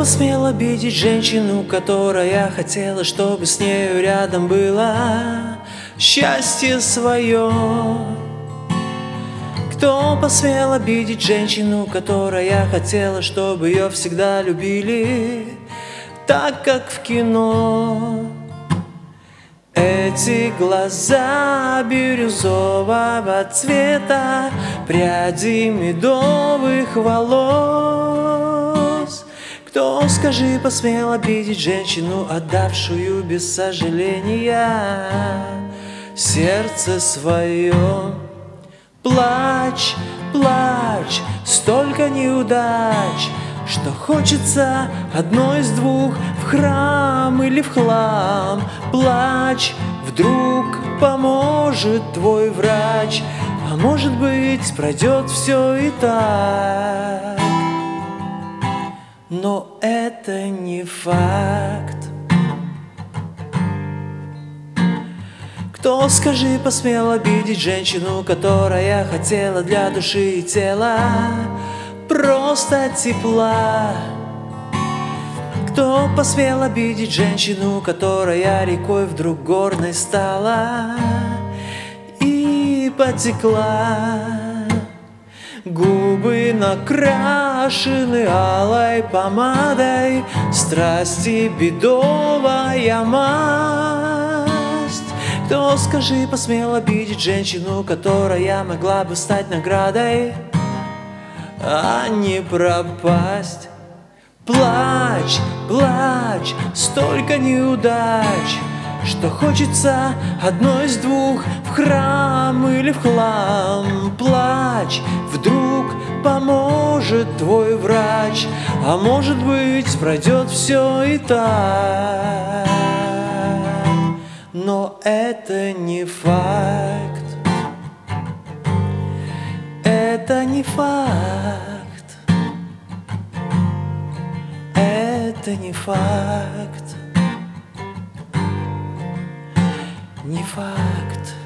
посмел обидеть женщину, которая хотела, чтобы с нею рядом было счастье свое? Кто посмел обидеть женщину, которая хотела, чтобы ее всегда любили, так как в кино? Эти глаза бирюзового цвета, пряди медовых волос. Кто, скажи, посмел обидеть женщину, отдавшую без сожаления? Сердце свое? Плачь, плачь, столько неудач, что хочется одной из двух В храм или в хлам. Плачь, вдруг поможет твой врач А может быть пройдет все и так Но это не факт Кто, скажи, посмел обидеть женщину, которая хотела для души и тела просто тепла. Кто посмел обидеть женщину, которая рекой вдруг горной стала и потекла? Губы накрашены алой помадой, Страсти бедовая масть. Кто, скажи, посмел обидеть женщину, которая могла бы стать наградой? а не пропасть. Плачь, плачь, столько неудач, что хочется одной из двух в храм или в хлам. Плачь, вдруг поможет твой врач, а может быть пройдет все и так. Но это не факт это не факт. Это не факт. Не факт.